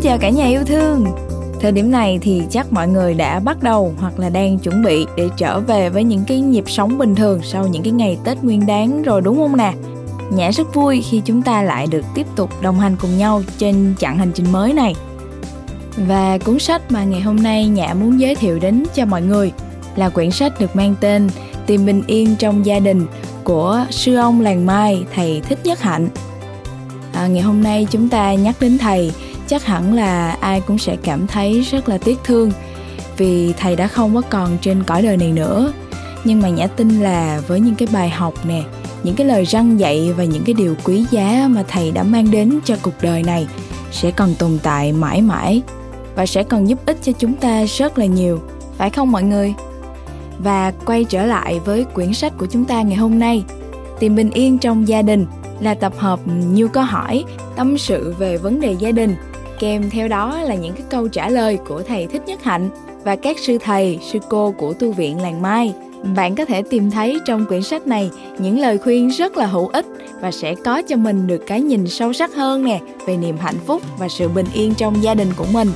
Xin chào cả nhà yêu thương. Thời điểm này thì chắc mọi người đã bắt đầu hoặc là đang chuẩn bị để trở về với những cái nhịp sống bình thường sau những cái ngày Tết Nguyên Đán rồi đúng không nè? Nhã rất vui khi chúng ta lại được tiếp tục đồng hành cùng nhau trên chặng hành trình mới này. Và cuốn sách mà ngày hôm nay Nhã muốn giới thiệu đến cho mọi người là quyển sách được mang tên Tìm bình yên trong gia đình của sư ông làng Mai thầy Thích Nhất Hạnh. À, ngày hôm nay chúng ta nhắc đến thầy chắc hẳn là ai cũng sẽ cảm thấy rất là tiếc thương vì thầy đã không có còn trên cõi đời này nữa. Nhưng mà nhã tin là với những cái bài học nè, những cái lời răng dạy và những cái điều quý giá mà thầy đã mang đến cho cuộc đời này sẽ còn tồn tại mãi mãi và sẽ còn giúp ích cho chúng ta rất là nhiều, phải không mọi người? Và quay trở lại với quyển sách của chúng ta ngày hôm nay, tìm bình yên trong gia đình là tập hợp nhiều câu hỏi, tâm sự về vấn đề gia đình kèm theo đó là những cái câu trả lời của thầy thích nhất hạnh và các sư thầy, sư cô của tu viện làng mai. Bạn có thể tìm thấy trong quyển sách này những lời khuyên rất là hữu ích và sẽ có cho mình được cái nhìn sâu sắc hơn nè về niềm hạnh phúc và sự bình yên trong gia đình của mình.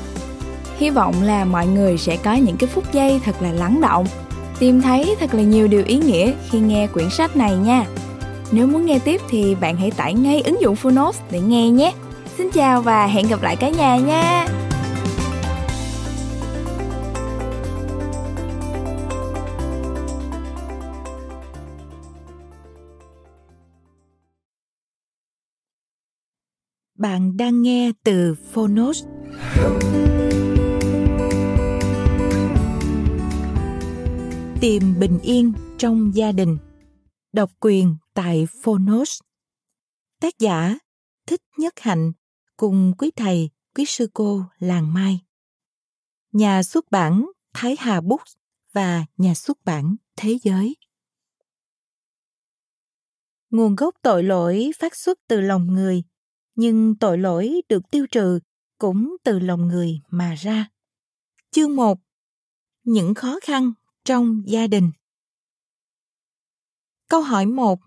Hy vọng là mọi người sẽ có những cái phút giây thật là lắng động, tìm thấy thật là nhiều điều ý nghĩa khi nghe quyển sách này nha. Nếu muốn nghe tiếp thì bạn hãy tải ngay ứng dụng Phonos để nghe nhé xin chào và hẹn gặp lại cả nhà nha Bạn đang nghe từ Phonos. Tìm bình yên trong gia đình. Độc quyền tại Phonos. Tác giả, Thích Nhất Hạnh cùng quý thầy, quý sư cô làng Mai. Nhà xuất bản Thái Hà Books và nhà xuất bản Thế giới. Nguồn gốc tội lỗi phát xuất từ lòng người, nhưng tội lỗi được tiêu trừ cũng từ lòng người mà ra. Chương 1. Những khó khăn trong gia đình. Câu hỏi 1.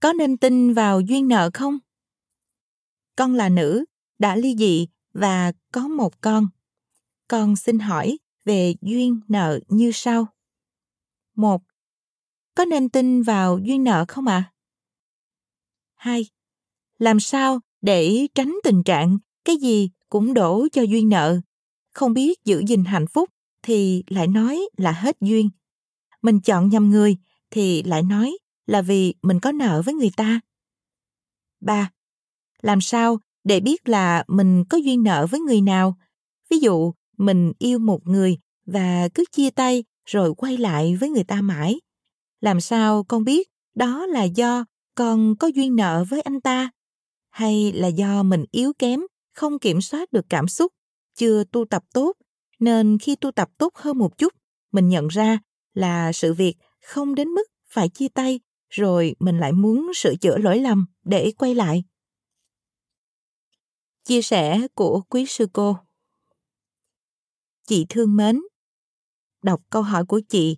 Có nên tin vào duyên nợ không? Con là nữ, đã ly dị và có một con. Con xin hỏi về duyên nợ như sau. một Có nên tin vào duyên nợ không ạ? À? 2. Làm sao để tránh tình trạng cái gì cũng đổ cho duyên nợ, không biết giữ gìn hạnh phúc thì lại nói là hết duyên. Mình chọn nhầm người thì lại nói là vì mình có nợ với người ta. 3. Làm sao để biết là mình có duyên nợ với người nào? Ví dụ, mình yêu một người và cứ chia tay rồi quay lại với người ta mãi. Làm sao con biết đó là do con có duyên nợ với anh ta? Hay là do mình yếu kém, không kiểm soát được cảm xúc, chưa tu tập tốt, nên khi tu tập tốt hơn một chút, mình nhận ra là sự việc không đến mức phải chia tay rồi mình lại muốn sửa chữa lỗi lầm để quay lại chia sẻ của quý sư cô. Chị thương mến, đọc câu hỏi của chị.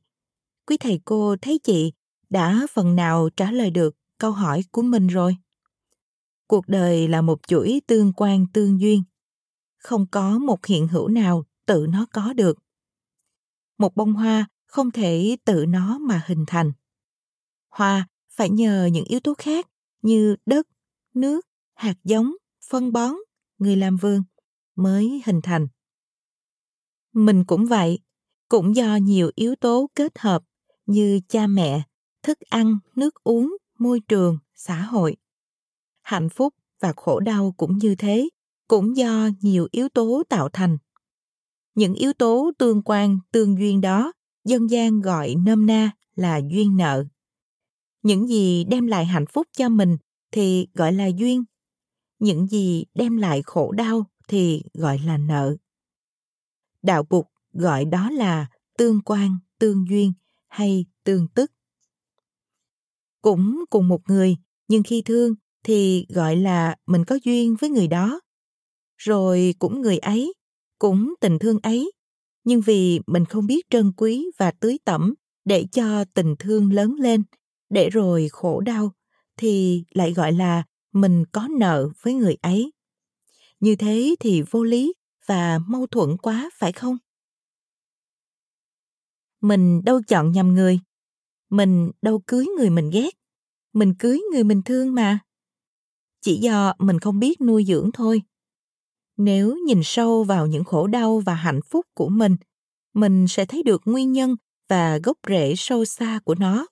Quý thầy cô thấy chị đã phần nào trả lời được câu hỏi của mình rồi? Cuộc đời là một chuỗi tương quan tương duyên. Không có một hiện hữu nào tự nó có được. Một bông hoa không thể tự nó mà hình thành. Hoa phải nhờ những yếu tố khác như đất, nước, hạt giống, phân bón người làm vương mới hình thành. Mình cũng vậy, cũng do nhiều yếu tố kết hợp như cha mẹ, thức ăn, nước uống, môi trường, xã hội. Hạnh phúc và khổ đau cũng như thế, cũng do nhiều yếu tố tạo thành. Những yếu tố tương quan, tương duyên đó, dân gian gọi nôm na là duyên nợ. Những gì đem lại hạnh phúc cho mình thì gọi là duyên những gì đem lại khổ đau thì gọi là nợ. Đạo bục gọi đó là tương quan, tương duyên hay tương tức. Cũng cùng một người, nhưng khi thương thì gọi là mình có duyên với người đó. Rồi cũng người ấy, cũng tình thương ấy. Nhưng vì mình không biết trân quý và tưới tẩm để cho tình thương lớn lên, để rồi khổ đau thì lại gọi là mình có nợ với người ấy như thế thì vô lý và mâu thuẫn quá phải không? Mình đâu chọn nhầm người. Mình đâu cưới người mình ghét. Mình cưới người mình thương mà. Chỉ do mình không biết nuôi dưỡng thôi. Nếu nhìn sâu vào những khổ đau và hạnh phúc của mình, mình sẽ thấy được nguyên nhân và gốc rễ sâu xa của nó.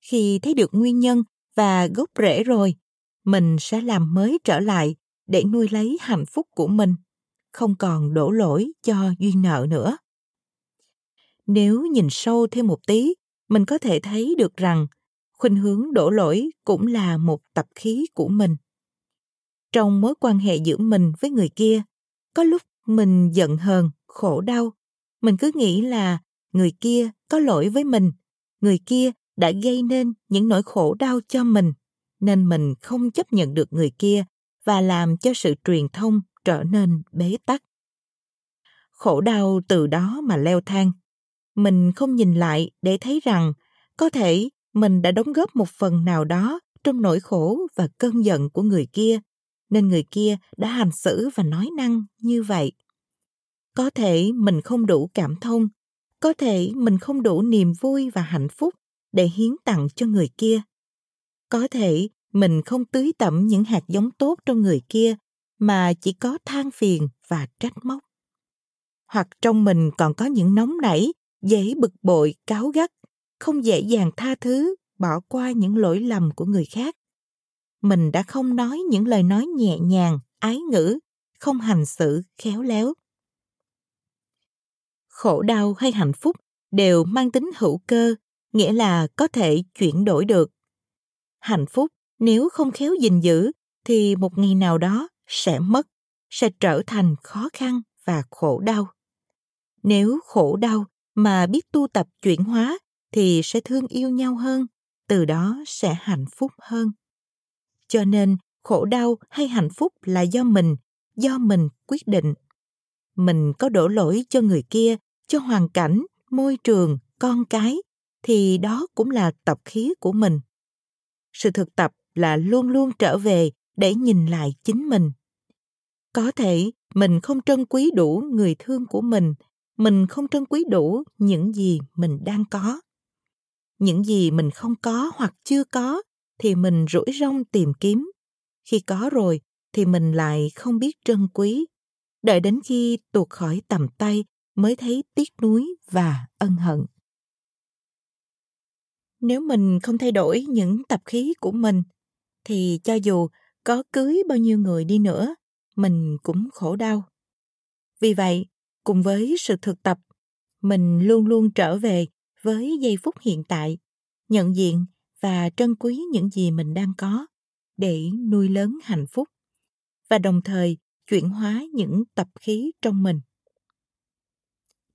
Khi thấy được nguyên nhân và gốc rễ rồi, mình sẽ làm mới trở lại để nuôi lấy hạnh phúc của mình, không còn đổ lỗi cho duyên nợ nữa. Nếu nhìn sâu thêm một tí, mình có thể thấy được rằng khuynh hướng đổ lỗi cũng là một tập khí của mình. Trong mối quan hệ giữa mình với người kia, có lúc mình giận hờn, khổ đau, mình cứ nghĩ là người kia có lỗi với mình, người kia đã gây nên những nỗi khổ đau cho mình nên mình không chấp nhận được người kia và làm cho sự truyền thông trở nên bế tắc. Khổ đau từ đó mà leo thang. Mình không nhìn lại để thấy rằng có thể mình đã đóng góp một phần nào đó trong nỗi khổ và cơn giận của người kia, nên người kia đã hành xử và nói năng như vậy. Có thể mình không đủ cảm thông, có thể mình không đủ niềm vui và hạnh phúc để hiến tặng cho người kia có thể mình không tưới tẩm những hạt giống tốt trong người kia, mà chỉ có than phiền và trách móc. Hoặc trong mình còn có những nóng nảy, dễ bực bội cáo gắt, không dễ dàng tha thứ, bỏ qua những lỗi lầm của người khác. Mình đã không nói những lời nói nhẹ nhàng, ái ngữ, không hành xử, khéo léo. Khổ đau hay hạnh phúc đều mang tính hữu cơ, nghĩa là có thể chuyển đổi được hạnh phúc. Nếu không khéo gìn giữ, thì một ngày nào đó sẽ mất, sẽ trở thành khó khăn và khổ đau. Nếu khổ đau mà biết tu tập chuyển hóa, thì sẽ thương yêu nhau hơn, từ đó sẽ hạnh phúc hơn. Cho nên, khổ đau hay hạnh phúc là do mình do mình quyết định. Mình có đổ lỗi cho người kia, cho hoàn cảnh, môi trường, con cái, thì đó cũng là tập khí của mình sự thực tập là luôn luôn trở về để nhìn lại chính mình. Có thể mình không trân quý đủ người thương của mình mình không trân quý đủ những gì mình đang có. Những gì mình không có hoặc chưa có thì mình rủi rong tìm kiếm. Khi có rồi thì mình lại không biết trân quý. Đợi đến khi tuột khỏi tầm tay mới thấy tiếc nuối và ân hận nếu mình không thay đổi những tập khí của mình, thì cho dù có cưới bao nhiêu người đi nữa, mình cũng khổ đau. Vì vậy, cùng với sự thực tập, mình luôn luôn trở về với giây phút hiện tại, nhận diện và trân quý những gì mình đang có để nuôi lớn hạnh phúc và đồng thời chuyển hóa những tập khí trong mình.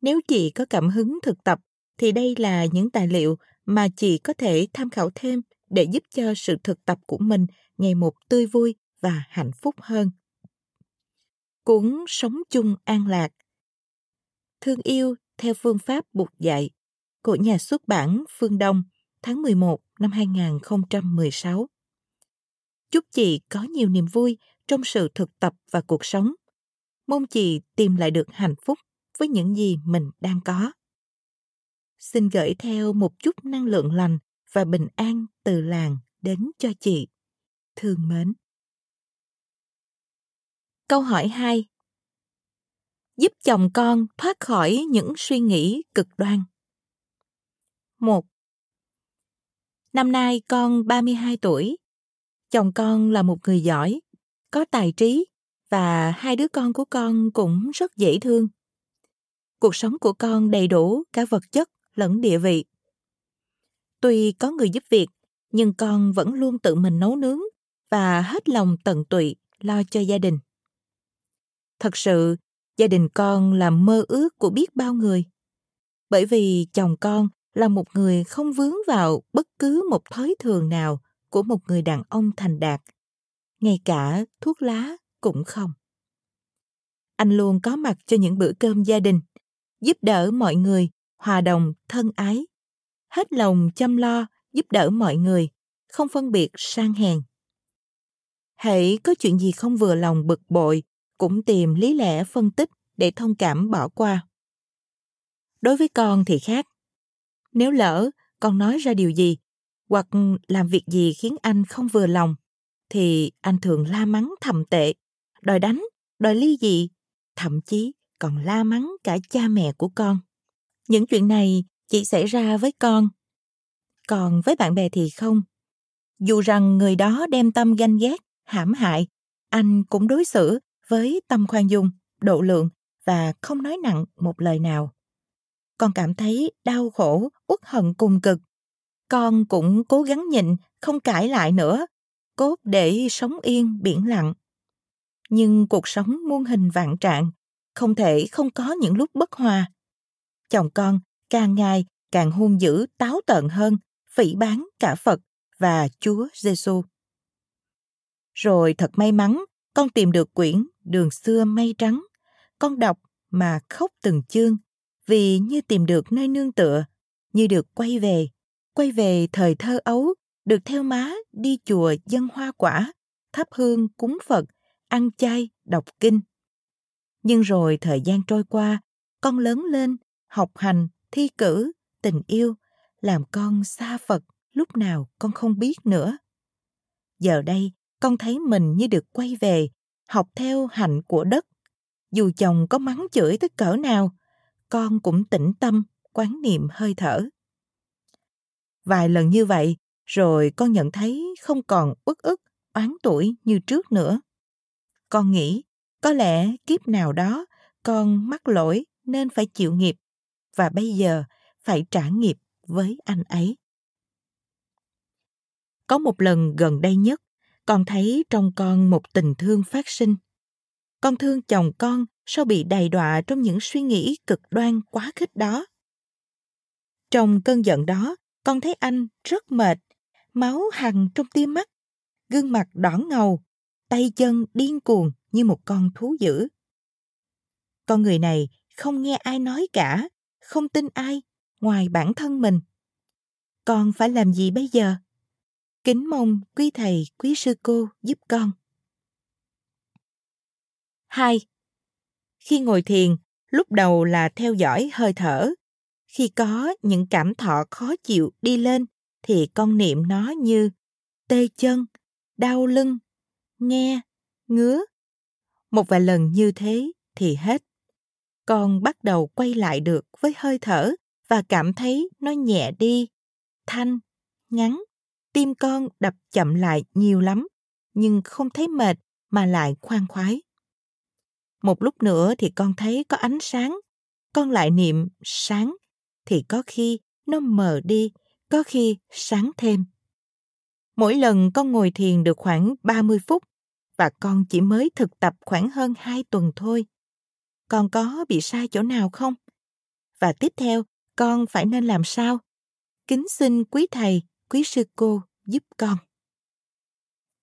Nếu chị có cảm hứng thực tập, thì đây là những tài liệu mà chị có thể tham khảo thêm để giúp cho sự thực tập của mình ngày một tươi vui và hạnh phúc hơn. Cuốn Sống chung an lạc Thương yêu theo phương pháp buộc dạy của nhà xuất bản Phương Đông, tháng 11 năm 2016. Chúc chị có nhiều niềm vui trong sự thực tập và cuộc sống. Mong chị tìm lại được hạnh phúc với những gì mình đang có. Xin gửi theo một chút năng lượng lành và bình an từ làng đến cho chị. Thương mến. Câu hỏi 2 Giúp chồng con thoát khỏi những suy nghĩ cực đoan. 1. Năm nay con 32 tuổi. Chồng con là một người giỏi, có tài trí và hai đứa con của con cũng rất dễ thương. Cuộc sống của con đầy đủ cả vật chất lẫn địa vị. Tuy có người giúp việc, nhưng con vẫn luôn tự mình nấu nướng và hết lòng tận tụy lo cho gia đình. Thật sự, gia đình con là mơ ước của biết bao người. Bởi vì chồng con là một người không vướng vào bất cứ một thói thường nào của một người đàn ông thành đạt. Ngay cả thuốc lá cũng không. Anh luôn có mặt cho những bữa cơm gia đình, giúp đỡ mọi người, hòa đồng, thân ái. Hết lòng chăm lo, giúp đỡ mọi người, không phân biệt sang hèn. hãy có chuyện gì không vừa lòng bực bội cũng tìm lý lẽ phân tích để thông cảm bỏ qua đối với con thì khác nếu lỡ con nói ra điều gì hoặc làm việc gì khiến anh không vừa lòng thì anh thường la mắng thầm tệ đòi đánh đòi ly dị thậm chí còn la mắng cả cha mẹ của con những chuyện này chỉ xảy ra với con. Còn với bạn bè thì không. Dù rằng người đó đem tâm ganh ghét, hãm hại, anh cũng đối xử với tâm khoan dung, độ lượng và không nói nặng một lời nào. Con cảm thấy đau khổ, uất hận cùng cực. Con cũng cố gắng nhịn, không cãi lại nữa, cốt để sống yên, biển lặng. Nhưng cuộc sống muôn hình vạn trạng không thể không có những lúc bất hòa chồng con, càng ngày càng hung dữ, táo tợn hơn, phỉ bán cả phật và chúa giêsu rồi thật may mắn, con tìm được quyển đường xưa mây trắng. Con đọc mà khóc từng chương, vì như tìm được nơi nương tựa, như được quay về quay về thời thơ ấu, được theo má đi chùa dân hoa quả, thắp hương cúng phật, ăn chay, đọc kinh. Nhưng rồi thời gian trôi qua, con lớn lên học hành, thi cử, tình yêu, làm con xa phật, lúc nào con không biết nữa. Giờ đây, con thấy mình như được quay về, học theo hạnh của đất. Dù chồng có mắng chửi tới cỡ nào, con cũng tĩnh tâm, quán niệm hơi thở. Vài lần như vậy, rồi con nhận thấy không còn uất ức, oán tuổi như trước nữa. Con nghĩ có lẽ kiếp nào đó con mắc lỗi nên phải chịu nghiệp và bây giờ phải trả nghiệp với anh ấy. Có một lần gần đây nhất, con thấy trong con một tình thương phát sinh. Con thương chồng con sau bị đầy đọa trong những suy nghĩ cực đoan quá khích đó. Trong cơn giận đó, con thấy anh rất mệt, máu hằn trong tia mắt, gương mặt đỏ ngầu, tay chân điên cuồng như một con thú dữ. Con người này không nghe ai nói cả không tin ai ngoài bản thân mình. Con phải làm gì bây giờ? Kính mong quý thầy, quý sư cô giúp con. Hai, khi ngồi thiền, lúc đầu là theo dõi hơi thở. Khi có những cảm thọ khó chịu đi lên, thì con niệm nó như tê chân, đau lưng, nghe, ngứa. Một vài lần như thế thì hết con bắt đầu quay lại được với hơi thở và cảm thấy nó nhẹ đi. Thanh, ngắn. Tim con đập chậm lại nhiều lắm, nhưng không thấy mệt mà lại khoan khoái. Một lúc nữa thì con thấy có ánh sáng. Con lại niệm sáng thì có khi nó mờ đi, có khi sáng thêm. Mỗi lần con ngồi thiền được khoảng 30 phút và con chỉ mới thực tập khoảng hơn 2 tuần thôi. Con có bị sai chỗ nào không? Và tiếp theo, con phải nên làm sao? Kính xin quý thầy, quý sư cô giúp con.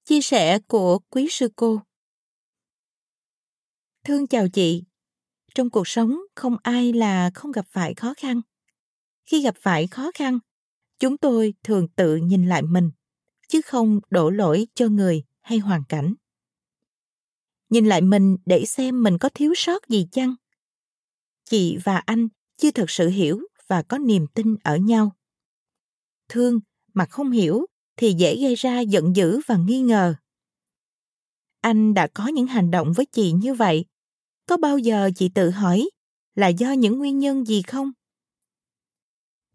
Chia sẻ của quý sư cô Thương chào chị. Trong cuộc sống không ai là không gặp phải khó khăn. Khi gặp phải khó khăn, chúng tôi thường tự nhìn lại mình, chứ không đổ lỗi cho người hay hoàn cảnh. Nhìn lại mình để xem mình có thiếu sót gì chăng? Chị và anh chưa thật sự hiểu và có niềm tin ở nhau. Thương mà không hiểu thì dễ gây ra giận dữ và nghi ngờ. Anh đã có những hành động với chị như vậy, có bao giờ chị tự hỏi là do những nguyên nhân gì không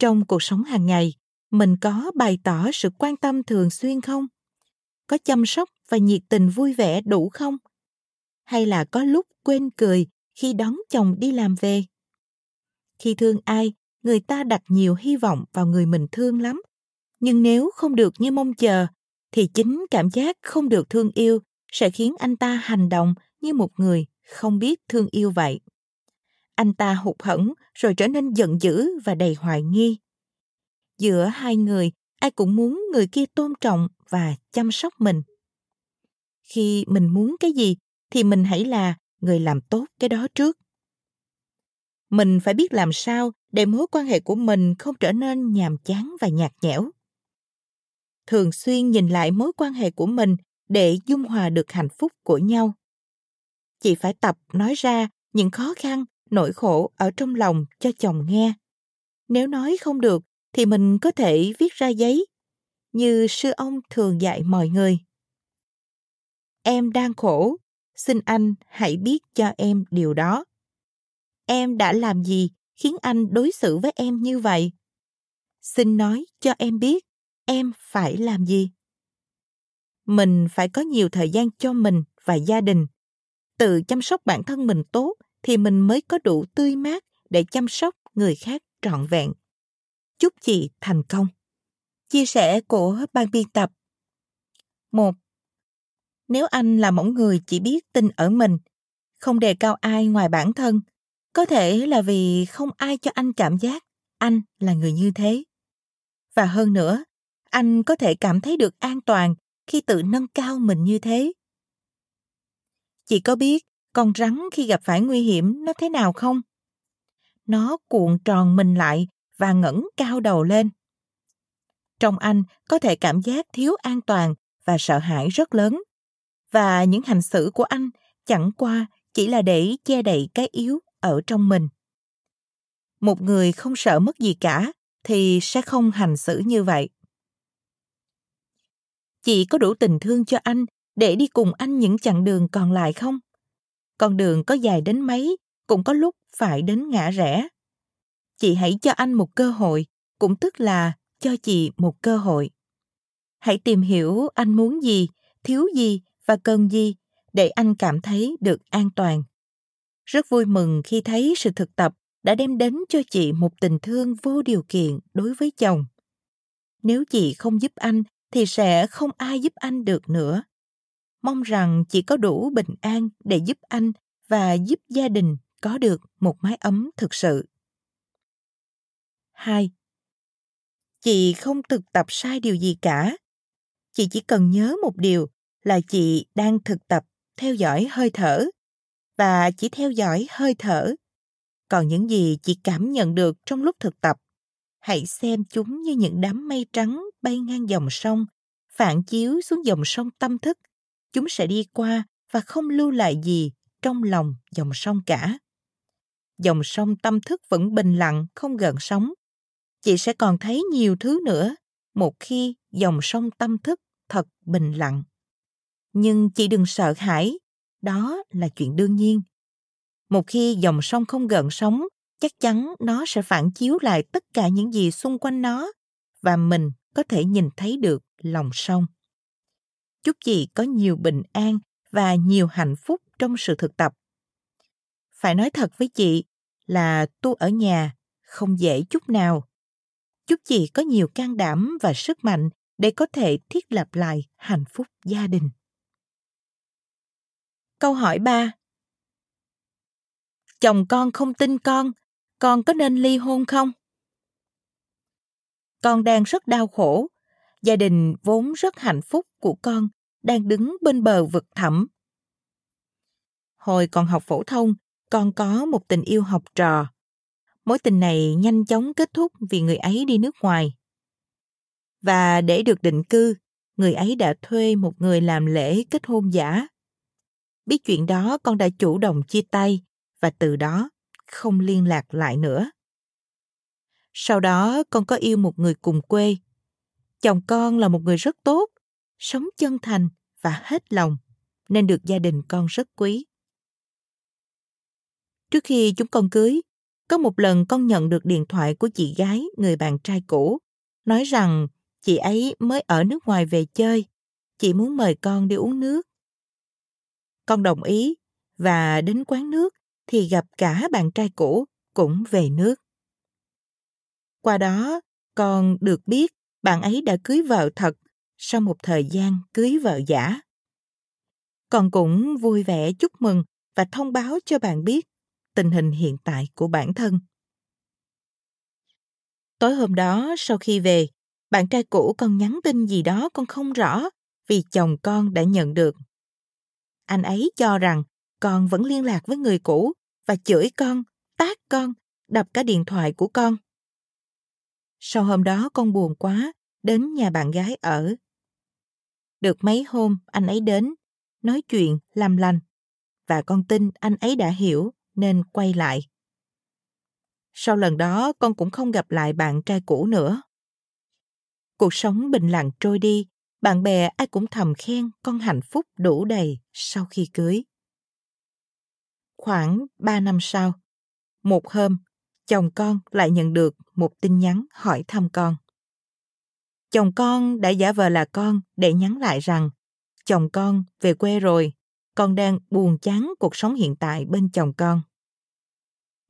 trong cuộc sống hàng ngày, mình có bày tỏ sự quan tâm thường xuyên không có chăm sóc và nhiệt tình vui vẻ đủ không hay là có lúc quên cười khi đón chồng đi làm về? Khi thương ai, người ta đặt nhiều hy vọng vào người mình thương lắm. Nhưng nếu không được như mong chờ, thì chính cảm giác không được thương yêu sẽ khiến anh ta hành động như một người không biết thương yêu vậy. Anh ta hụt hẫng rồi trở nên giận dữ và đầy hoài nghi. Giữa hai người, ai cũng muốn người kia tôn trọng và chăm sóc mình. Khi mình muốn cái gì thì mình hãy là người làm tốt cái đó trước mình phải biết làm sao để mối quan hệ của mình không trở nên nhàm chán và nhạt nhẽo thường xuyên nhìn lại mối quan hệ của mình để dung hòa được hạnh phúc của nhau. Chị phải tập nói ra những khó khăn, nỗi khổ ở trong lòng cho chồng nghe. Nếu nói không được thì mình có thể viết ra giấy, như sư ông thường dạy mọi người. Em đang khổ, xin anh hãy biết cho em điều đó. Em đã làm gì khiến anh đối xử với em như vậy? Xin nói cho em biết, em phải làm gì. Mình phải có nhiều thời gian cho mình và gia đình. Tự chăm sóc bản thân mình tốt thì mình mới có đủ tươi mát để chăm sóc người khác trọn vẹn. Chúc chị thành công. Chia sẻ của ban biên tập một nếu anh là mẫu người chỉ biết tin ở mình, không đề cao ai ngoài bản thân, có thể là vì không ai cho anh cảm giác anh là người như thế. Và hơn nữa, anh có thể cảm thấy được an toàn khi tự nâng cao mình như thế. Chị có biết con rắn khi gặp phải nguy hiểm nó thế nào không? Nó cuộn tròn mình lại và ngẩng cao đầu lên. Trong anh có thể cảm giác thiếu an toàn và sợ hãi rất lớn. Và những hành xử của anh chẳng qua chỉ là để che đậy cái yếu ở trong mình. Một người không sợ mất gì cả thì sẽ không hành xử như vậy. Chị có đủ tình thương cho anh để đi cùng anh những chặng đường còn lại không? Con đường có dài đến mấy, cũng có lúc phải đến ngã rẽ. Chị hãy cho anh một cơ hội, cũng tức là cho chị một cơ hội. Hãy tìm hiểu anh muốn gì, thiếu gì và cần gì để anh cảm thấy được an toàn. Rất vui mừng khi thấy sự thực tập đã đem đến cho chị một tình thương vô điều kiện đối với chồng. Nếu chị không giúp anh thì sẽ không ai giúp anh được nữa. Mong rằng chị có đủ bình an để giúp anh và giúp gia đình có được một mái ấm thực sự. 2. Chị không thực tập sai điều gì cả. Chị chỉ cần nhớ một điều là chị đang thực tập theo dõi hơi thở và chỉ theo dõi hơi thở. Còn những gì chị cảm nhận được trong lúc thực tập, hãy xem chúng như những đám mây trắng bay ngang dòng sông, phản chiếu xuống dòng sông tâm thức. Chúng sẽ đi qua và không lưu lại gì trong lòng dòng sông cả. Dòng sông tâm thức vẫn bình lặng, không gần sóng. Chị sẽ còn thấy nhiều thứ nữa một khi dòng sông tâm thức thật bình lặng. Nhưng chị đừng sợ hãi, đó là chuyện đương nhiên. Một khi dòng sông không gần sóng, chắc chắn nó sẽ phản chiếu lại tất cả những gì xung quanh nó và mình có thể nhìn thấy được lòng sông. Chúc chị có nhiều bình an và nhiều hạnh phúc trong sự thực tập. Phải nói thật với chị là tu ở nhà không dễ chút nào. Chúc chị có nhiều can đảm và sức mạnh để có thể thiết lập lại hạnh phúc gia đình. Câu hỏi 3. Chồng con không tin con, con có nên ly hôn không? Con đang rất đau khổ. Gia đình vốn rất hạnh phúc của con đang đứng bên bờ vực thẳm. Hồi còn học phổ thông, con có một tình yêu học trò. Mối tình này nhanh chóng kết thúc vì người ấy đi nước ngoài. Và để được định cư, người ấy đã thuê một người làm lễ kết hôn giả. Biết chuyện đó, con đã chủ động chia tay và từ đó không liên lạc lại nữa. Sau đó con có yêu một người cùng quê. Chồng con là một người rất tốt, sống chân thành và hết lòng, nên được gia đình con rất quý. Trước khi chúng con cưới, có một lần con nhận được điện thoại của chị gái, người bạn trai cũ, nói rằng chị ấy mới ở nước ngoài về chơi, chị muốn mời con đi uống nước. Con đồng ý và đến quán nước thì gặp cả bạn trai cũ cũng về nước. Qua đó, con được biết bạn ấy đã cưới vợ thật sau một thời gian cưới vợ giả. Con cũng vui vẻ chúc mừng và thông báo cho bạn biết tình hình hiện tại của bản thân. Tối hôm đó sau khi về, bạn trai cũ con nhắn tin gì đó con không rõ vì chồng con đã nhận được. Anh ấy cho rằng con vẫn liên lạc với người cũ và chửi con, tát con, đập cả điện thoại của con. Sau hôm đó con buồn quá, đến nhà bạn gái ở. Được mấy hôm anh ấy đến, nói chuyện làm lành. Và con tin anh ấy đã hiểu nên quay lại. Sau lần đó con cũng không gặp lại bạn trai cũ nữa. Cuộc sống bình lặng trôi đi, bạn bè ai cũng thầm khen con hạnh phúc đủ đầy sau khi cưới. Khoảng 3 năm sau, một hôm, chồng con lại nhận được một tin nhắn hỏi thăm con. Chồng con đã giả vờ là con để nhắn lại rằng chồng con về quê rồi, con đang buồn chán cuộc sống hiện tại bên chồng con.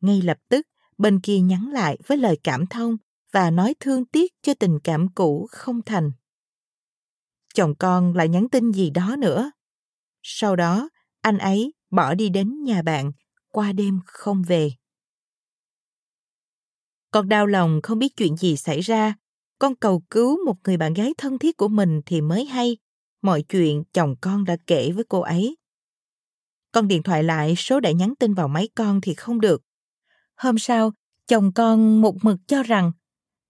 Ngay lập tức, bên kia nhắn lại với lời cảm thông và nói thương tiếc cho tình cảm cũ không thành. Chồng con lại nhắn tin gì đó nữa. Sau đó, anh ấy bỏ đi đến nhà bạn, qua đêm không về. Con đau lòng không biết chuyện gì xảy ra. Con cầu cứu một người bạn gái thân thiết của mình thì mới hay. Mọi chuyện chồng con đã kể với cô ấy. Con điện thoại lại số đã nhắn tin vào máy con thì không được. Hôm sau, chồng con một mực cho rằng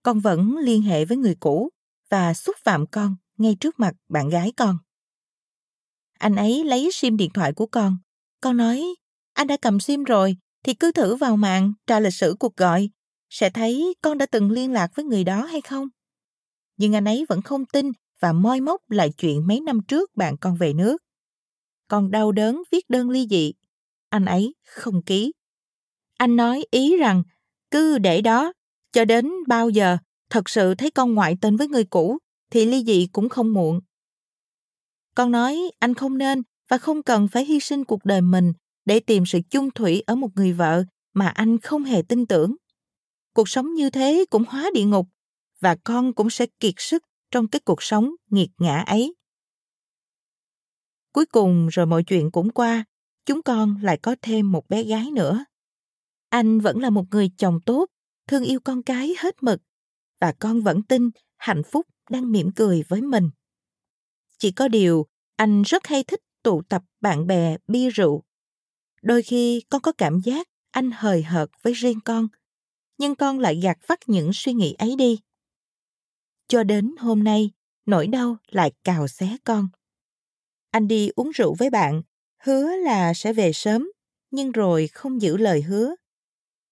con vẫn liên hệ với người cũ và xúc phạm con ngay trước mặt bạn gái con. Anh ấy lấy sim điện thoại của con. Con nói, anh đã cầm sim rồi thì cứ thử vào mạng tra lịch sử cuộc gọi sẽ thấy con đã từng liên lạc với người đó hay không. Nhưng anh ấy vẫn không tin và moi móc lại chuyện mấy năm trước bạn con về nước. Con đau đớn viết đơn ly dị. Anh ấy không ký. Anh nói ý rằng cứ để đó cho đến bao giờ thật sự thấy con ngoại tình với người cũ thì ly dị cũng không muộn. Con nói anh không nên và không cần phải hy sinh cuộc đời mình để tìm sự chung thủy ở một người vợ mà anh không hề tin tưởng cuộc sống như thế cũng hóa địa ngục và con cũng sẽ kiệt sức trong cái cuộc sống nghiệt ngã ấy. Cuối cùng rồi mọi chuyện cũng qua, chúng con lại có thêm một bé gái nữa. Anh vẫn là một người chồng tốt, thương yêu con cái hết mực và con vẫn tin hạnh phúc đang mỉm cười với mình. Chỉ có điều, anh rất hay thích tụ tập bạn bè bia rượu. Đôi khi con có cảm giác anh hời hợt với riêng con – nhưng con lại gạt vắt những suy nghĩ ấy đi. Cho đến hôm nay, nỗi đau lại cào xé con. Anh đi uống rượu với bạn, hứa là sẽ về sớm, nhưng rồi không giữ lời hứa.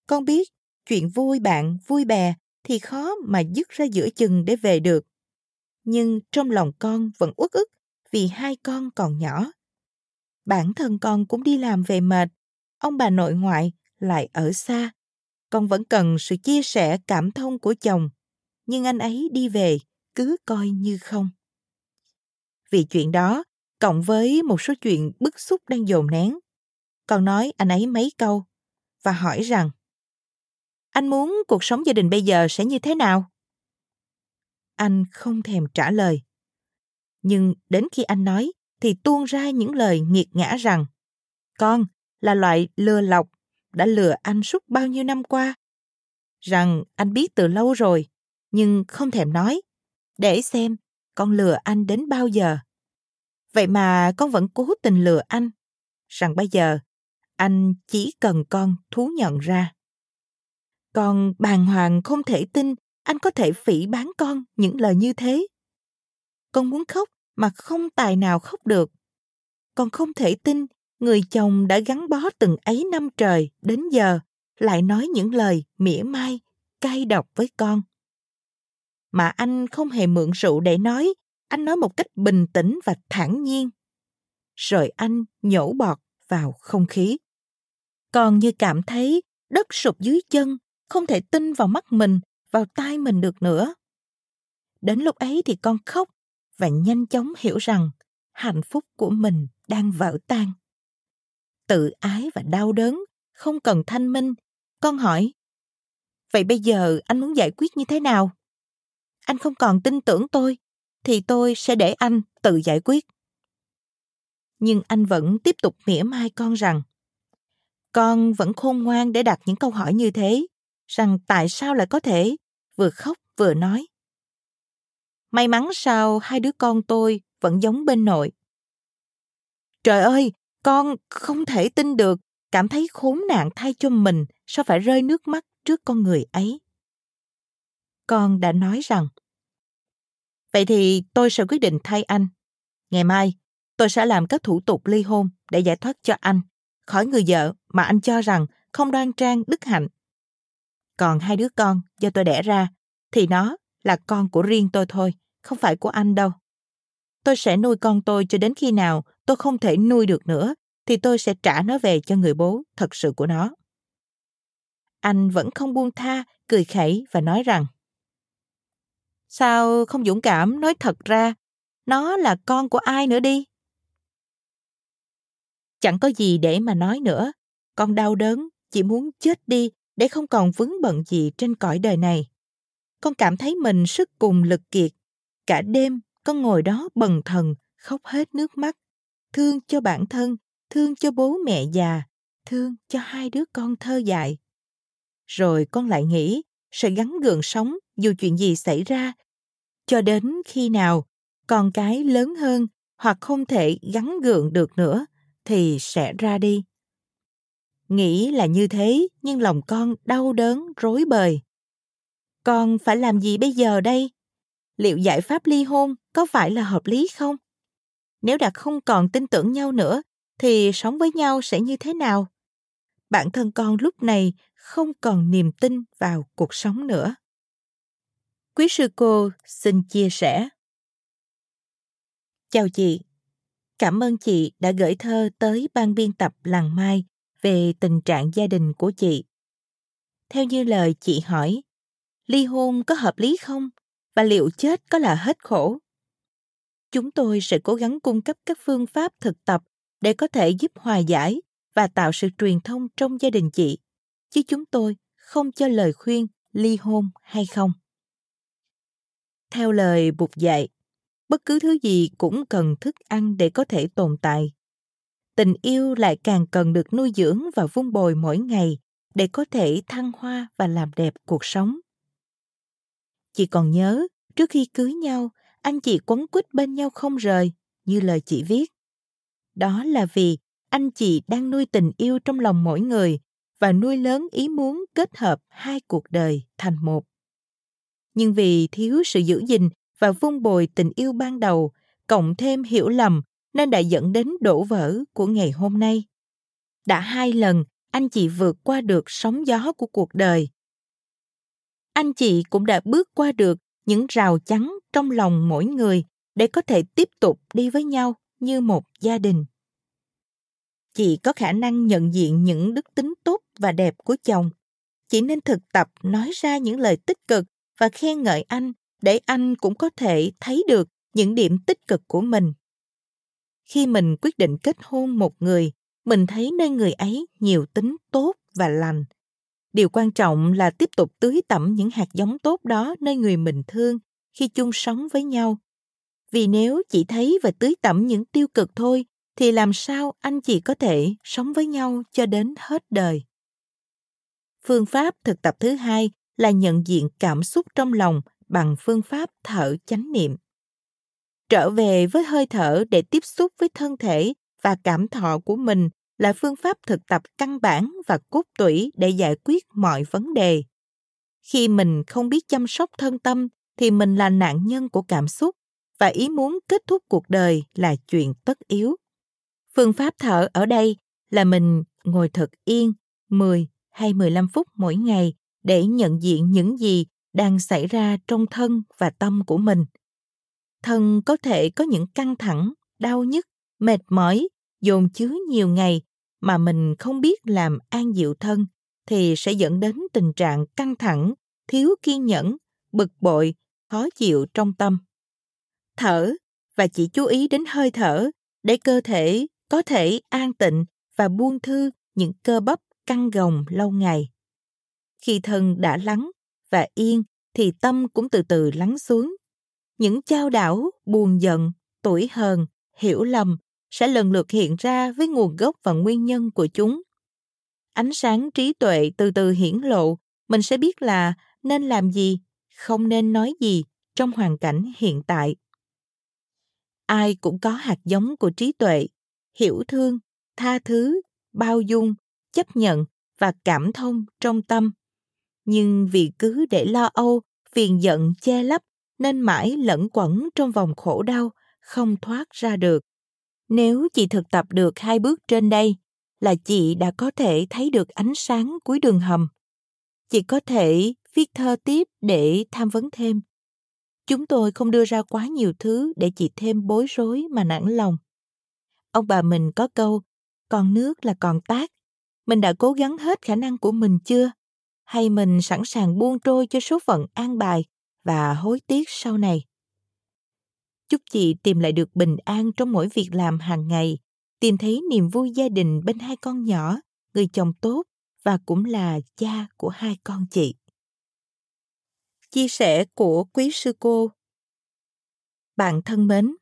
Con biết, chuyện vui bạn, vui bè thì khó mà dứt ra giữa chừng để về được. Nhưng trong lòng con vẫn uất ức vì hai con còn nhỏ. Bản thân con cũng đi làm về mệt, ông bà nội ngoại lại ở xa. Con vẫn cần sự chia sẻ cảm thông của chồng nhưng anh ấy đi về cứ coi như không. Vì chuyện đó cộng với một số chuyện bức xúc đang dồn nén con nói anh ấy mấy câu và hỏi rằng anh muốn cuộc sống gia đình bây giờ sẽ như thế nào? Anh không thèm trả lời. Nhưng đến khi anh nói, thì tuôn ra những lời nghiệt ngã rằng, con là loại lừa lọc, đã lừa anh suốt bao nhiêu năm qua. Rằng anh biết từ lâu rồi, nhưng không thèm nói, để xem con lừa anh đến bao giờ. Vậy mà con vẫn cố tình lừa anh. Rằng bây giờ, anh chỉ cần con thú nhận ra. Con bàng hoàng không thể tin anh có thể phỉ bán con những lời như thế. Con muốn khóc mà không tài nào khóc được. Con không thể tin người chồng đã gắn bó từng ấy năm trời đến giờ lại nói những lời mỉa mai, cay độc với con. Mà anh không hề mượn rượu để nói, anh nói một cách bình tĩnh và thản nhiên. Rồi anh nhổ bọt vào không khí. Còn như cảm thấy đất sụp dưới chân, không thể tin vào mắt mình vào tai mình được nữa. Đến lúc ấy thì con khóc và nhanh chóng hiểu rằng hạnh phúc của mình đang vỡ tan. Tự ái và đau đớn, không cần thanh minh, con hỏi, vậy bây giờ anh muốn giải quyết như thế nào? Anh không còn tin tưởng tôi, thì tôi sẽ để anh tự giải quyết. Nhưng anh vẫn tiếp tục mỉa mai con rằng, con vẫn khôn ngoan để đặt những câu hỏi như thế rằng tại sao lại có thể vừa khóc vừa nói may mắn sao hai đứa con tôi vẫn giống bên nội trời ơi con không thể tin được, cảm thấy khốn nạn thay cho mình sao phải rơi nước mắt trước con người ấy. Con đã nói rằng, vậy thì tôi sẽ quyết định thay anh. Ngày mai, tôi sẽ làm các thủ tục ly hôn để giải thoát cho anh khỏi người vợ mà anh cho rằng không đoan trang đức hạnh. Còn hai đứa con do tôi đẻ ra thì nó là con của riêng tôi thôi, không phải của anh đâu. Tôi sẽ nuôi con tôi cho đến khi nào tôi không thể nuôi được nữa thì tôi sẽ trả nó về cho người bố thật sự của nó. Anh vẫn không buông tha, cười khẩy và nói rằng Sao không dũng cảm nói thật ra, nó là con của ai nữa đi? Chẳng có gì để mà nói nữa, con đau đớn, chỉ muốn chết đi để không còn vướng bận gì trên cõi đời này. Con cảm thấy mình sức cùng lực kiệt. Cả đêm, con ngồi đó bần thần, khóc hết nước mắt. Thương cho bản thân, thương cho bố mẹ già, thương cho hai đứa con thơ dại. Rồi con lại nghĩ sẽ gắn gượng sống dù chuyện gì xảy ra. Cho đến khi nào con cái lớn hơn hoặc không thể gắn gượng được nữa thì sẽ ra đi. Nghĩ là như thế, nhưng lòng con đau đớn, rối bời. Con phải làm gì bây giờ đây? Liệu giải pháp ly hôn có phải là hợp lý không? Nếu đã không còn tin tưởng nhau nữa, thì sống với nhau sẽ như thế nào? Bản thân con lúc này không còn niềm tin vào cuộc sống nữa. Quý sư cô xin chia sẻ. Chào chị, cảm ơn chị đã gửi thơ tới ban biên tập Làng Mai về tình trạng gia đình của chị. Theo như lời chị hỏi, ly hôn có hợp lý không và liệu chết có là hết khổ? Chúng tôi sẽ cố gắng cung cấp các phương pháp thực tập để có thể giúp hòa giải và tạo sự truyền thông trong gia đình chị, chứ chúng tôi không cho lời khuyên ly hôn hay không. Theo lời Bụt dạy, bất cứ thứ gì cũng cần thức ăn để có thể tồn tại tình yêu lại càng cần được nuôi dưỡng và vun bồi mỗi ngày để có thể thăng hoa và làm đẹp cuộc sống. Chị còn nhớ, trước khi cưới nhau, anh chị quấn quýt bên nhau không rời, như lời chị viết. Đó là vì anh chị đang nuôi tình yêu trong lòng mỗi người và nuôi lớn ý muốn kết hợp hai cuộc đời thành một. Nhưng vì thiếu sự giữ gìn và vun bồi tình yêu ban đầu, cộng thêm hiểu lầm nên đã dẫn đến đổ vỡ của ngày hôm nay. Đã hai lần, anh chị vượt qua được sóng gió của cuộc đời. Anh chị cũng đã bước qua được những rào chắn trong lòng mỗi người để có thể tiếp tục đi với nhau như một gia đình. Chị có khả năng nhận diện những đức tính tốt và đẹp của chồng. Chị nên thực tập nói ra những lời tích cực và khen ngợi anh để anh cũng có thể thấy được những điểm tích cực của mình khi mình quyết định kết hôn một người, mình thấy nơi người ấy nhiều tính tốt và lành. Điều quan trọng là tiếp tục tưới tẩm những hạt giống tốt đó nơi người mình thương khi chung sống với nhau. Vì nếu chỉ thấy và tưới tẩm những tiêu cực thôi, thì làm sao anh chị có thể sống với nhau cho đến hết đời? Phương pháp thực tập thứ hai là nhận diện cảm xúc trong lòng bằng phương pháp thở chánh niệm trở về với hơi thở để tiếp xúc với thân thể và cảm thọ của mình là phương pháp thực tập căn bản và cốt tủy để giải quyết mọi vấn đề khi mình không biết chăm sóc thân tâm thì mình là nạn nhân của cảm xúc và ý muốn kết thúc cuộc đời là chuyện tất yếu. Phương pháp thở ở đây là mình ngồi thật yên 10 hay 15 phút mỗi ngày để nhận diện những gì đang xảy ra trong thân và tâm của mình thân có thể có những căng thẳng, đau nhức, mệt mỏi, dồn chứa nhiều ngày mà mình không biết làm an dịu thân thì sẽ dẫn đến tình trạng căng thẳng, thiếu kiên nhẫn, bực bội, khó chịu trong tâm. Thở, và chỉ chú ý đến hơi thở để cơ thể có thể an tịnh và buông thư những cơ bắp căng gồng lâu ngày. Khi thân đã lắng và yên thì tâm cũng từ từ lắng xuống những chao đảo, buồn giận, tuổi hờn, hiểu lầm sẽ lần lượt hiện ra với nguồn gốc và nguyên nhân của chúng. Ánh sáng trí tuệ từ từ hiển lộ, mình sẽ biết là nên làm gì, không nên nói gì trong hoàn cảnh hiện tại. Ai cũng có hạt giống của trí tuệ, hiểu thương, tha thứ, bao dung, chấp nhận và cảm thông trong tâm. Nhưng vì cứ để lo âu, phiền giận che lấp nên mãi lẫn quẩn trong vòng khổ đau, không thoát ra được. Nếu chị thực tập được hai bước trên đây, là chị đã có thể thấy được ánh sáng cuối đường hầm. Chị có thể viết thơ tiếp để tham vấn thêm. Chúng tôi không đưa ra quá nhiều thứ để chị thêm bối rối mà nản lòng. Ông bà mình có câu, còn nước là còn tát. Mình đã cố gắng hết khả năng của mình chưa? Hay mình sẵn sàng buông trôi cho số phận an bài và hối tiếc sau này? Chúc chị tìm lại được bình an trong mỗi việc làm hàng ngày, tìm thấy niềm vui gia đình bên hai con nhỏ, người chồng tốt và cũng là cha của hai con chị. Chia sẻ của quý sư cô Bạn thân mến,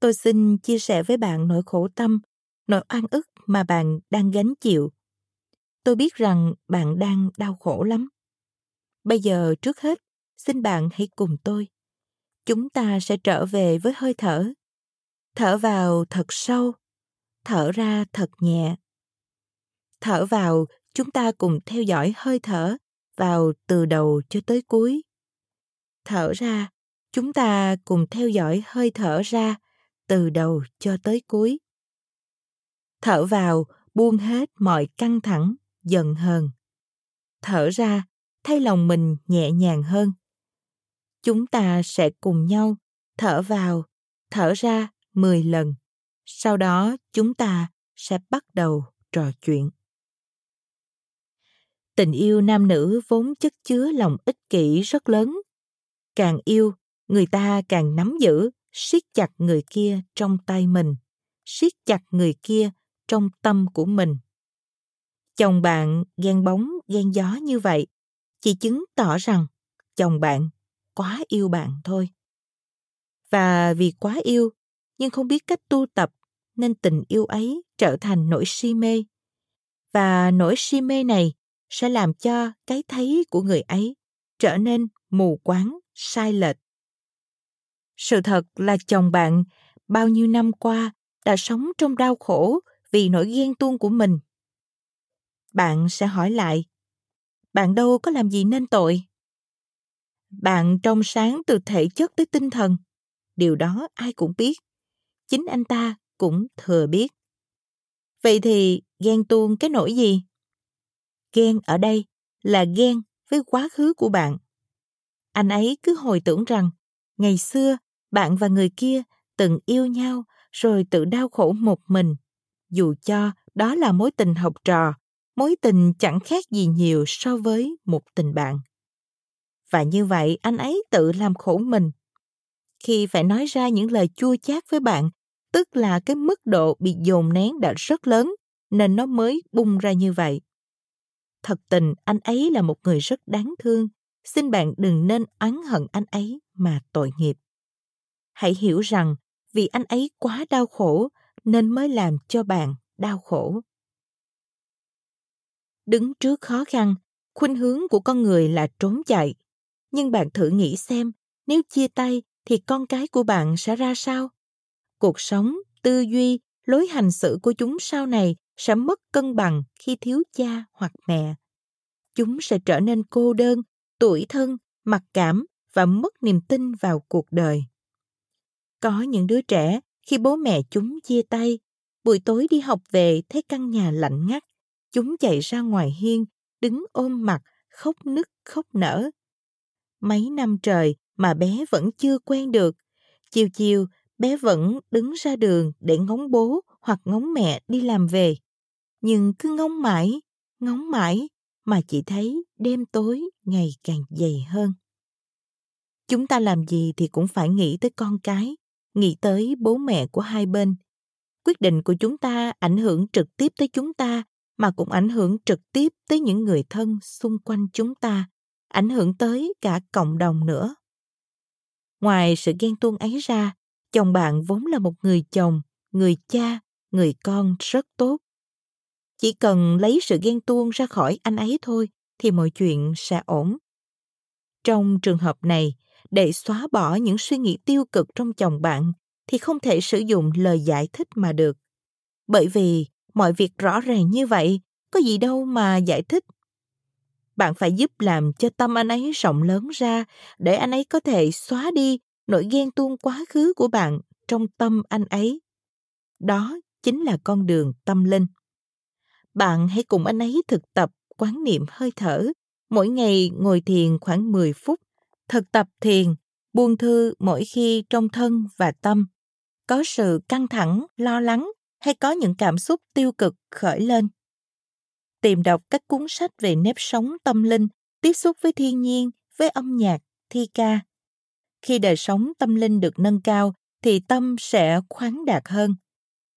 tôi xin chia sẻ với bạn nỗi khổ tâm, nỗi oan ức mà bạn đang gánh chịu. Tôi biết rằng bạn đang đau khổ lắm. Bây giờ trước hết, xin bạn hãy cùng tôi. Chúng ta sẽ trở về với hơi thở. Thở vào thật sâu, thở ra thật nhẹ. Thở vào, chúng ta cùng theo dõi hơi thở vào từ đầu cho tới cuối. Thở ra, chúng ta cùng theo dõi hơi thở ra từ đầu cho tới cuối. Thở vào, buông hết mọi căng thẳng, giận hờn. Thở ra, thay lòng mình nhẹ nhàng hơn. Chúng ta sẽ cùng nhau thở vào, thở ra 10 lần. Sau đó chúng ta sẽ bắt đầu trò chuyện. Tình yêu nam nữ vốn chất chứa lòng ích kỷ rất lớn. Càng yêu, người ta càng nắm giữ, siết chặt người kia trong tay mình, siết chặt người kia trong tâm của mình. Chồng bạn ghen bóng, ghen gió như vậy, chỉ chứng tỏ rằng chồng bạn quá yêu bạn thôi. Và vì quá yêu, nhưng không biết cách tu tập, nên tình yêu ấy trở thành nỗi si mê. Và nỗi si mê này sẽ làm cho cái thấy của người ấy trở nên mù quáng, sai lệch. Sự thật là chồng bạn bao nhiêu năm qua đã sống trong đau khổ vì nỗi ghen tuông của mình. Bạn sẽ hỏi lại, bạn đâu có làm gì nên tội? Bạn trong sáng từ thể chất tới tinh thần. Điều đó ai cũng biết. Chính anh ta cũng thừa biết. Vậy thì ghen tuông cái nỗi gì? Ghen ở đây là ghen với quá khứ của bạn. Anh ấy cứ hồi tưởng rằng ngày xưa bạn và người kia từng yêu nhau rồi tự đau khổ một mình. Dù cho đó là mối tình học trò, mối tình chẳng khác gì nhiều so với một tình bạn. Và như vậy anh ấy tự làm khổ mình. Khi phải nói ra những lời chua chát với bạn, tức là cái mức độ bị dồn nén đã rất lớn, nên nó mới bung ra như vậy. Thật tình anh ấy là một người rất đáng thương, xin bạn đừng nên oán hận anh ấy mà tội nghiệp. Hãy hiểu rằng vì anh ấy quá đau khổ nên mới làm cho bạn đau khổ. Đứng trước khó khăn, khuynh hướng của con người là trốn chạy nhưng bạn thử nghĩ xem, nếu chia tay thì con cái của bạn sẽ ra sao? Cuộc sống, tư duy, lối hành xử của chúng sau này sẽ mất cân bằng khi thiếu cha hoặc mẹ. Chúng sẽ trở nên cô đơn, tuổi thân, mặc cảm và mất niềm tin vào cuộc đời. Có những đứa trẻ, khi bố mẹ chúng chia tay, buổi tối đi học về thấy căn nhà lạnh ngắt, chúng chạy ra ngoài hiên, đứng ôm mặt, khóc nức, khóc nở mấy năm trời mà bé vẫn chưa quen được. Chiều chiều, bé vẫn đứng ra đường để ngóng bố hoặc ngóng mẹ đi làm về. Nhưng cứ ngóng mãi, ngóng mãi mà chỉ thấy đêm tối ngày càng dày hơn. Chúng ta làm gì thì cũng phải nghĩ tới con cái, nghĩ tới bố mẹ của hai bên. Quyết định của chúng ta ảnh hưởng trực tiếp tới chúng ta mà cũng ảnh hưởng trực tiếp tới những người thân xung quanh chúng ta ảnh hưởng tới cả cộng đồng nữa. Ngoài sự ghen tuông ấy ra, chồng bạn vốn là một người chồng, người cha, người con rất tốt. Chỉ cần lấy sự ghen tuông ra khỏi anh ấy thôi thì mọi chuyện sẽ ổn. Trong trường hợp này, để xóa bỏ những suy nghĩ tiêu cực trong chồng bạn thì không thể sử dụng lời giải thích mà được. Bởi vì mọi việc rõ ràng như vậy, có gì đâu mà giải thích bạn phải giúp làm cho tâm anh ấy rộng lớn ra để anh ấy có thể xóa đi nỗi ghen tuông quá khứ của bạn trong tâm anh ấy. Đó chính là con đường tâm linh. Bạn hãy cùng anh ấy thực tập quán niệm hơi thở, mỗi ngày ngồi thiền khoảng 10 phút, thực tập thiền, buông thư mỗi khi trong thân và tâm. Có sự căng thẳng, lo lắng hay có những cảm xúc tiêu cực khởi lên. Tìm đọc các cuốn sách về nếp sống tâm linh, tiếp xúc với thiên nhiên, với âm nhạc, thi ca. Khi đời sống tâm linh được nâng cao thì tâm sẽ khoáng đạt hơn.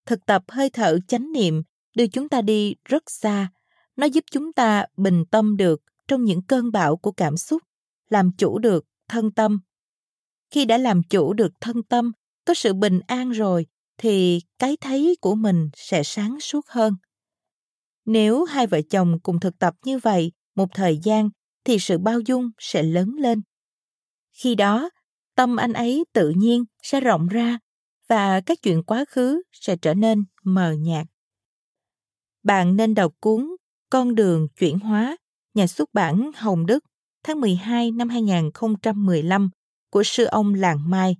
Thực tập hơi thở chánh niệm đưa chúng ta đi rất xa. Nó giúp chúng ta bình tâm được trong những cơn bão của cảm xúc, làm chủ được thân tâm. Khi đã làm chủ được thân tâm, có sự bình an rồi thì cái thấy của mình sẽ sáng suốt hơn. Nếu hai vợ chồng cùng thực tập như vậy một thời gian thì sự bao dung sẽ lớn lên. Khi đó, tâm anh ấy tự nhiên sẽ rộng ra và các chuyện quá khứ sẽ trở nên mờ nhạt. Bạn nên đọc cuốn Con đường chuyển hóa, nhà xuất bản Hồng Đức, tháng 12 năm 2015 của sư ông Làng Mai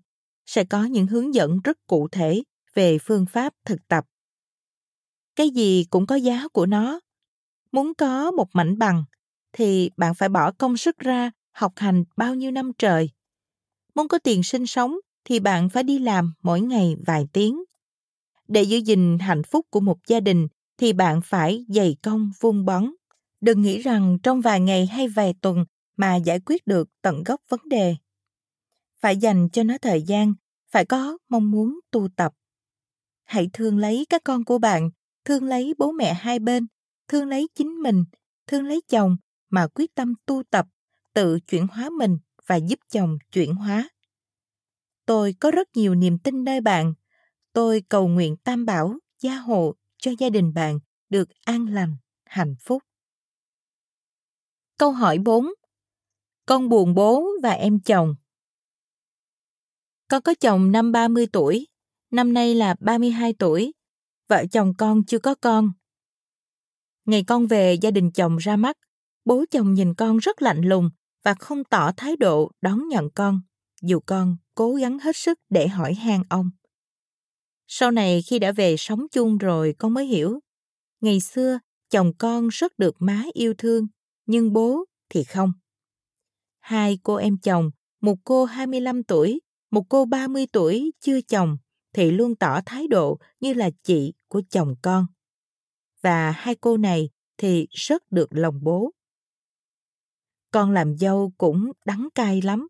sẽ có những hướng dẫn rất cụ thể về phương pháp thực tập. Cái gì cũng có giá của nó. Muốn có một mảnh bằng thì bạn phải bỏ công sức ra học hành bao nhiêu năm trời. Muốn có tiền sinh sống thì bạn phải đi làm mỗi ngày vài tiếng. Để giữ gìn hạnh phúc của một gia đình thì bạn phải dày công vun bón. Đừng nghĩ rằng trong vài ngày hay vài tuần mà giải quyết được tận gốc vấn đề. Phải dành cho nó thời gian, phải có mong muốn tu tập. Hãy thương lấy các con của bạn, thương lấy bố mẹ hai bên, thương lấy chính mình, thương lấy chồng mà quyết tâm tu tập, tự chuyển hóa mình và giúp chồng chuyển hóa. Tôi có rất nhiều niềm tin nơi bạn. Tôi cầu nguyện tam bảo, gia hộ cho gia đình bạn được an lành, hạnh phúc. Câu hỏi 4. Con buồn bố và em chồng. Con có chồng năm 30 tuổi, năm nay là 32 tuổi. Vợ chồng con chưa có con. Ngày con về gia đình chồng ra mắt, bố chồng nhìn con rất lạnh lùng và không tỏ thái độ đón nhận con, dù con cố gắng hết sức để hỏi han ông. Sau này khi đã về sống chung rồi con mới hiểu. Ngày xưa, chồng con rất được má yêu thương, nhưng bố thì không. Hai cô em chồng, một cô 25 tuổi, một cô 30 tuổi chưa chồng, thì luôn tỏ thái độ như là chị của chồng con. Và hai cô này thì rất được lòng bố. Con làm dâu cũng đắng cay lắm.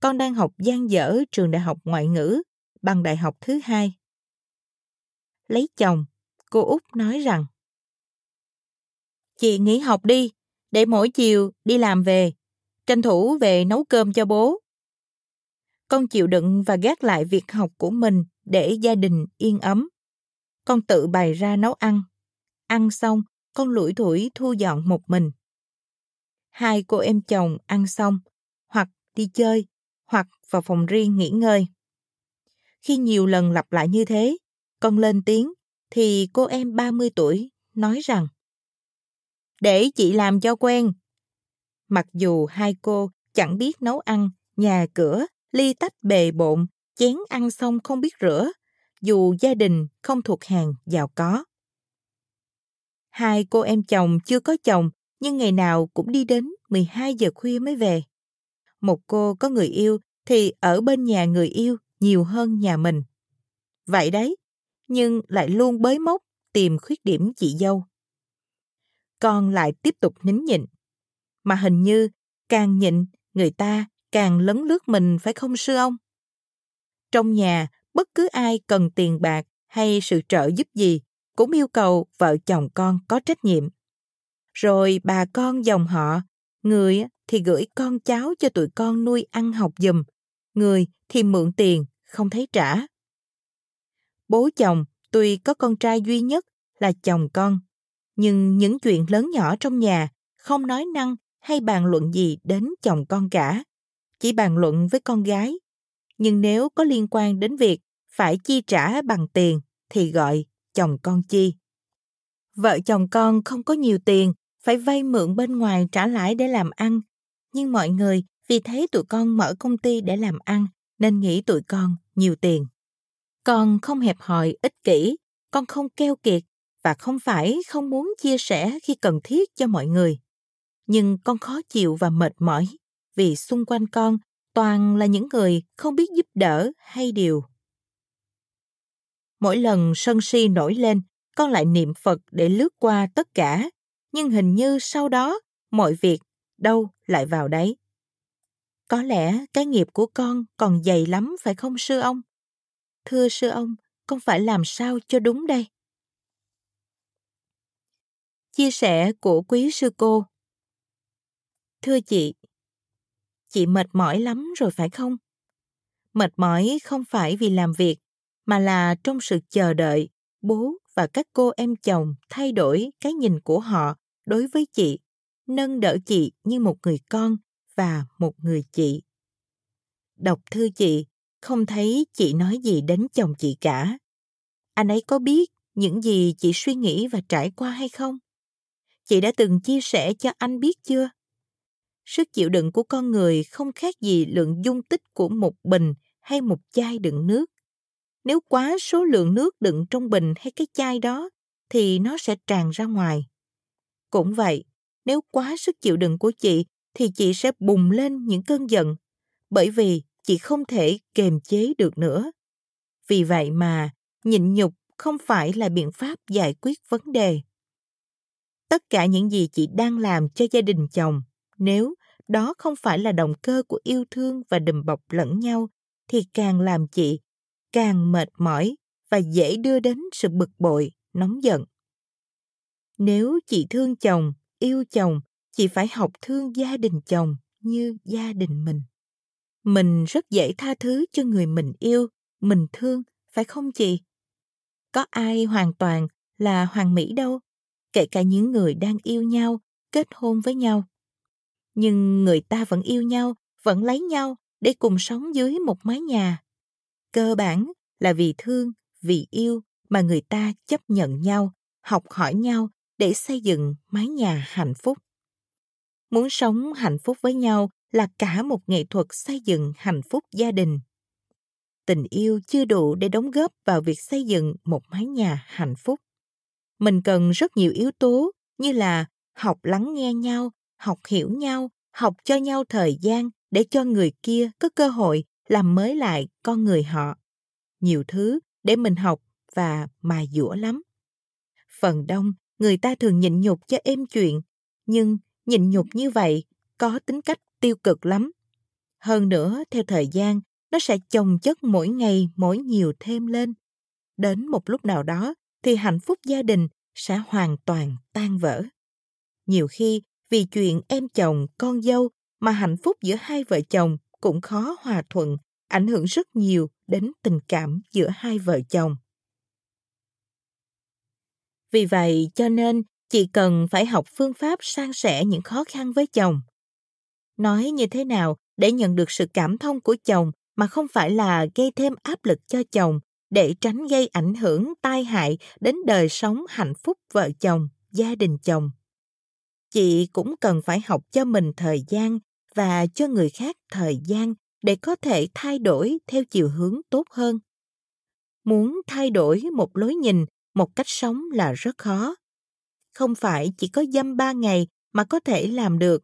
Con đang học gian dở trường đại học ngoại ngữ, bằng đại học thứ hai. Lấy chồng, cô Út nói rằng Chị nghỉ học đi, để mỗi chiều đi làm về, tranh thủ về nấu cơm cho bố. Con chịu đựng và gác lại việc học của mình để gia đình yên ấm. Con tự bày ra nấu ăn. Ăn xong, con lủi thủi thu dọn một mình. Hai cô em chồng ăn xong, hoặc đi chơi, hoặc vào phòng riêng nghỉ ngơi. Khi nhiều lần lặp lại như thế, con lên tiếng, thì cô em 30 tuổi nói rằng Để chị làm cho quen. Mặc dù hai cô chẳng biết nấu ăn, nhà cửa, ly tách bề bộn, chén ăn xong không biết rửa, dù gia đình không thuộc hàng giàu có. Hai cô em chồng chưa có chồng nhưng ngày nào cũng đi đến 12 giờ khuya mới về. Một cô có người yêu thì ở bên nhà người yêu nhiều hơn nhà mình. Vậy đấy, nhưng lại luôn bới móc tìm khuyết điểm chị dâu. Con lại tiếp tục nín nhịn. Mà hình như càng nhịn, người ta càng lấn lướt mình phải không sư ông? Trong nhà, bất cứ ai cần tiền bạc hay sự trợ giúp gì cũng yêu cầu vợ chồng con có trách nhiệm. Rồi bà con dòng họ, người thì gửi con cháu cho tụi con nuôi ăn học dùm, người thì mượn tiền, không thấy trả. Bố chồng tuy có con trai duy nhất là chồng con, nhưng những chuyện lớn nhỏ trong nhà không nói năng hay bàn luận gì đến chồng con cả, chỉ bàn luận với con gái. Nhưng nếu có liên quan đến việc phải chi trả bằng tiền thì gọi chồng con chi. Vợ chồng con không có nhiều tiền, phải vay mượn bên ngoài trả lãi để làm ăn. Nhưng mọi người vì thấy tụi con mở công ty để làm ăn nên nghĩ tụi con nhiều tiền. Con không hẹp hòi, ích kỷ, con không keo kiệt và không phải không muốn chia sẻ khi cần thiết cho mọi người. Nhưng con khó chịu và mệt mỏi vì xung quanh con toàn là những người không biết giúp đỡ hay điều. Mỗi lần sân si nổi lên, con lại niệm Phật để lướt qua tất cả, nhưng hình như sau đó mọi việc đâu lại vào đấy. Có lẽ cái nghiệp của con còn dày lắm phải không sư ông? Thưa sư ông, con phải làm sao cho đúng đây? Chia sẻ của quý sư cô Thưa chị, chị mệt mỏi lắm rồi phải không? Mệt mỏi không phải vì làm việc, mà là trong sự chờ đợi bố và các cô em chồng thay đổi cái nhìn của họ đối với chị, nâng đỡ chị như một người con và một người chị. Đọc thư chị, không thấy chị nói gì đến chồng chị cả. Anh ấy có biết những gì chị suy nghĩ và trải qua hay không? Chị đã từng chia sẻ cho anh biết chưa? Sức chịu đựng của con người không khác gì lượng dung tích của một bình hay một chai đựng nước. Nếu quá số lượng nước đựng trong bình hay cái chai đó thì nó sẽ tràn ra ngoài. Cũng vậy, nếu quá sức chịu đựng của chị thì chị sẽ bùng lên những cơn giận bởi vì chị không thể kềm chế được nữa. Vì vậy mà nhịn nhục không phải là biện pháp giải quyết vấn đề. Tất cả những gì chị đang làm cho gia đình chồng, nếu đó không phải là động cơ của yêu thương và đùm bọc lẫn nhau, thì càng làm chị càng mệt mỏi và dễ đưa đến sự bực bội, nóng giận. Nếu chị thương chồng, yêu chồng, chị phải học thương gia đình chồng như gia đình mình. Mình rất dễ tha thứ cho người mình yêu, mình thương, phải không chị? Có ai hoàn toàn là hoàn mỹ đâu, kể cả những người đang yêu nhau, kết hôn với nhau. Nhưng người ta vẫn yêu nhau, vẫn lấy nhau để cùng sống dưới một mái nhà. Cơ bản là vì thương, vì yêu mà người ta chấp nhận nhau, học hỏi nhau để xây dựng mái nhà hạnh phúc. Muốn sống hạnh phúc với nhau là cả một nghệ thuật xây dựng hạnh phúc gia đình. Tình yêu chưa đủ để đóng góp vào việc xây dựng một mái nhà hạnh phúc. Mình cần rất nhiều yếu tố như là học lắng nghe nhau, học hiểu nhau, học cho nhau thời gian để cho người kia có cơ hội làm mới lại con người họ. Nhiều thứ để mình học và mài dũa lắm. Phần đông, người ta thường nhịn nhục cho êm chuyện, nhưng nhịn nhục như vậy có tính cách tiêu cực lắm. Hơn nữa, theo thời gian, nó sẽ chồng chất mỗi ngày mỗi nhiều thêm lên. Đến một lúc nào đó thì hạnh phúc gia đình sẽ hoàn toàn tan vỡ. Nhiều khi vì chuyện em chồng, con dâu mà hạnh phúc giữa hai vợ chồng cũng khó hòa thuận, ảnh hưởng rất nhiều đến tình cảm giữa hai vợ chồng. Vì vậy cho nên chị cần phải học phương pháp san sẻ những khó khăn với chồng. Nói như thế nào để nhận được sự cảm thông của chồng mà không phải là gây thêm áp lực cho chồng để tránh gây ảnh hưởng tai hại đến đời sống hạnh phúc vợ chồng, gia đình chồng. Chị cũng cần phải học cho mình thời gian và cho người khác thời gian để có thể thay đổi theo chiều hướng tốt hơn. Muốn thay đổi một lối nhìn, một cách sống là rất khó. Không phải chỉ có dăm ba ngày mà có thể làm được.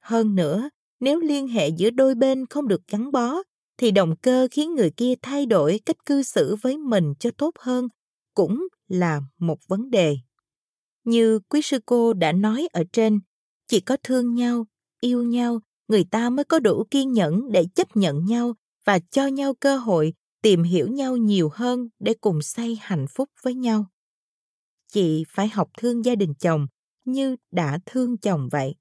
Hơn nữa, nếu liên hệ giữa đôi bên không được gắn bó, thì động cơ khiến người kia thay đổi cách cư xử với mình cho tốt hơn cũng là một vấn đề. Như quý sư cô đã nói ở trên, chỉ có thương nhau, yêu nhau, người ta mới có đủ kiên nhẫn để chấp nhận nhau và cho nhau cơ hội tìm hiểu nhau nhiều hơn để cùng xây hạnh phúc với nhau. Chị phải học thương gia đình chồng như đã thương chồng vậy.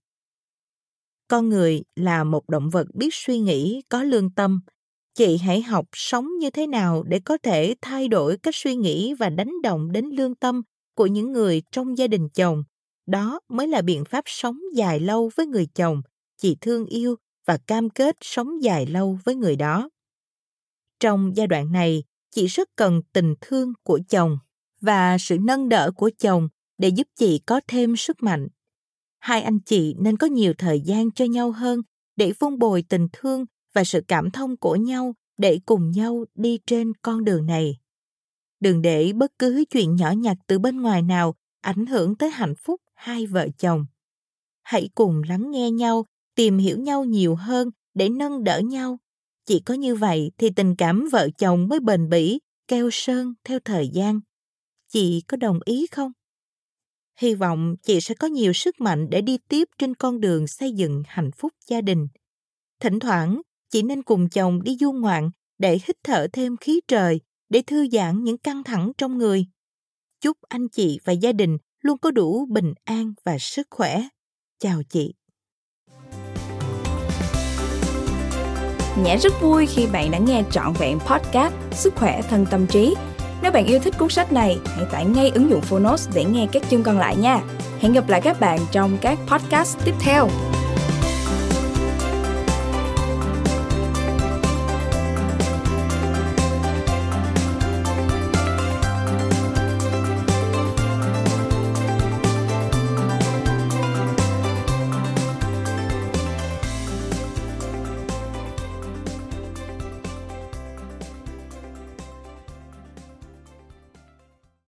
Con người là một động vật biết suy nghĩ, có lương tâm. Chị hãy học sống như thế nào để có thể thay đổi cách suy nghĩ và đánh động đến lương tâm của những người trong gia đình chồng. Đó mới là biện pháp sống dài lâu với người chồng, chị thương yêu và cam kết sống dài lâu với người đó. Trong giai đoạn này, chị rất cần tình thương của chồng và sự nâng đỡ của chồng để giúp chị có thêm sức mạnh. Hai anh chị nên có nhiều thời gian cho nhau hơn để vun bồi tình thương và sự cảm thông của nhau để cùng nhau đi trên con đường này Đừng để bất cứ chuyện nhỏ nhặt từ bên ngoài nào ảnh hưởng tới hạnh phúc hai vợ chồng. Hãy cùng lắng nghe nhau, tìm hiểu nhau nhiều hơn để nâng đỡ nhau. Chỉ có như vậy thì tình cảm vợ chồng mới bền bỉ, keo sơn theo thời gian. Chị có đồng ý không? Hy vọng chị sẽ có nhiều sức mạnh để đi tiếp trên con đường xây dựng hạnh phúc gia đình. Thỉnh thoảng, chị nên cùng chồng đi du ngoạn để hít thở thêm khí trời, để thư giãn những căng thẳng trong người. Chúc anh chị và gia đình luôn có đủ bình an và sức khỏe. Chào chị. Nhã rất vui khi bạn đã nghe trọn vẹn podcast Sức khỏe thân tâm trí. Nếu bạn yêu thích cuốn sách này, hãy tải ngay ứng dụng Phonos để nghe các chương còn lại nha. Hẹn gặp lại các bạn trong các podcast tiếp theo.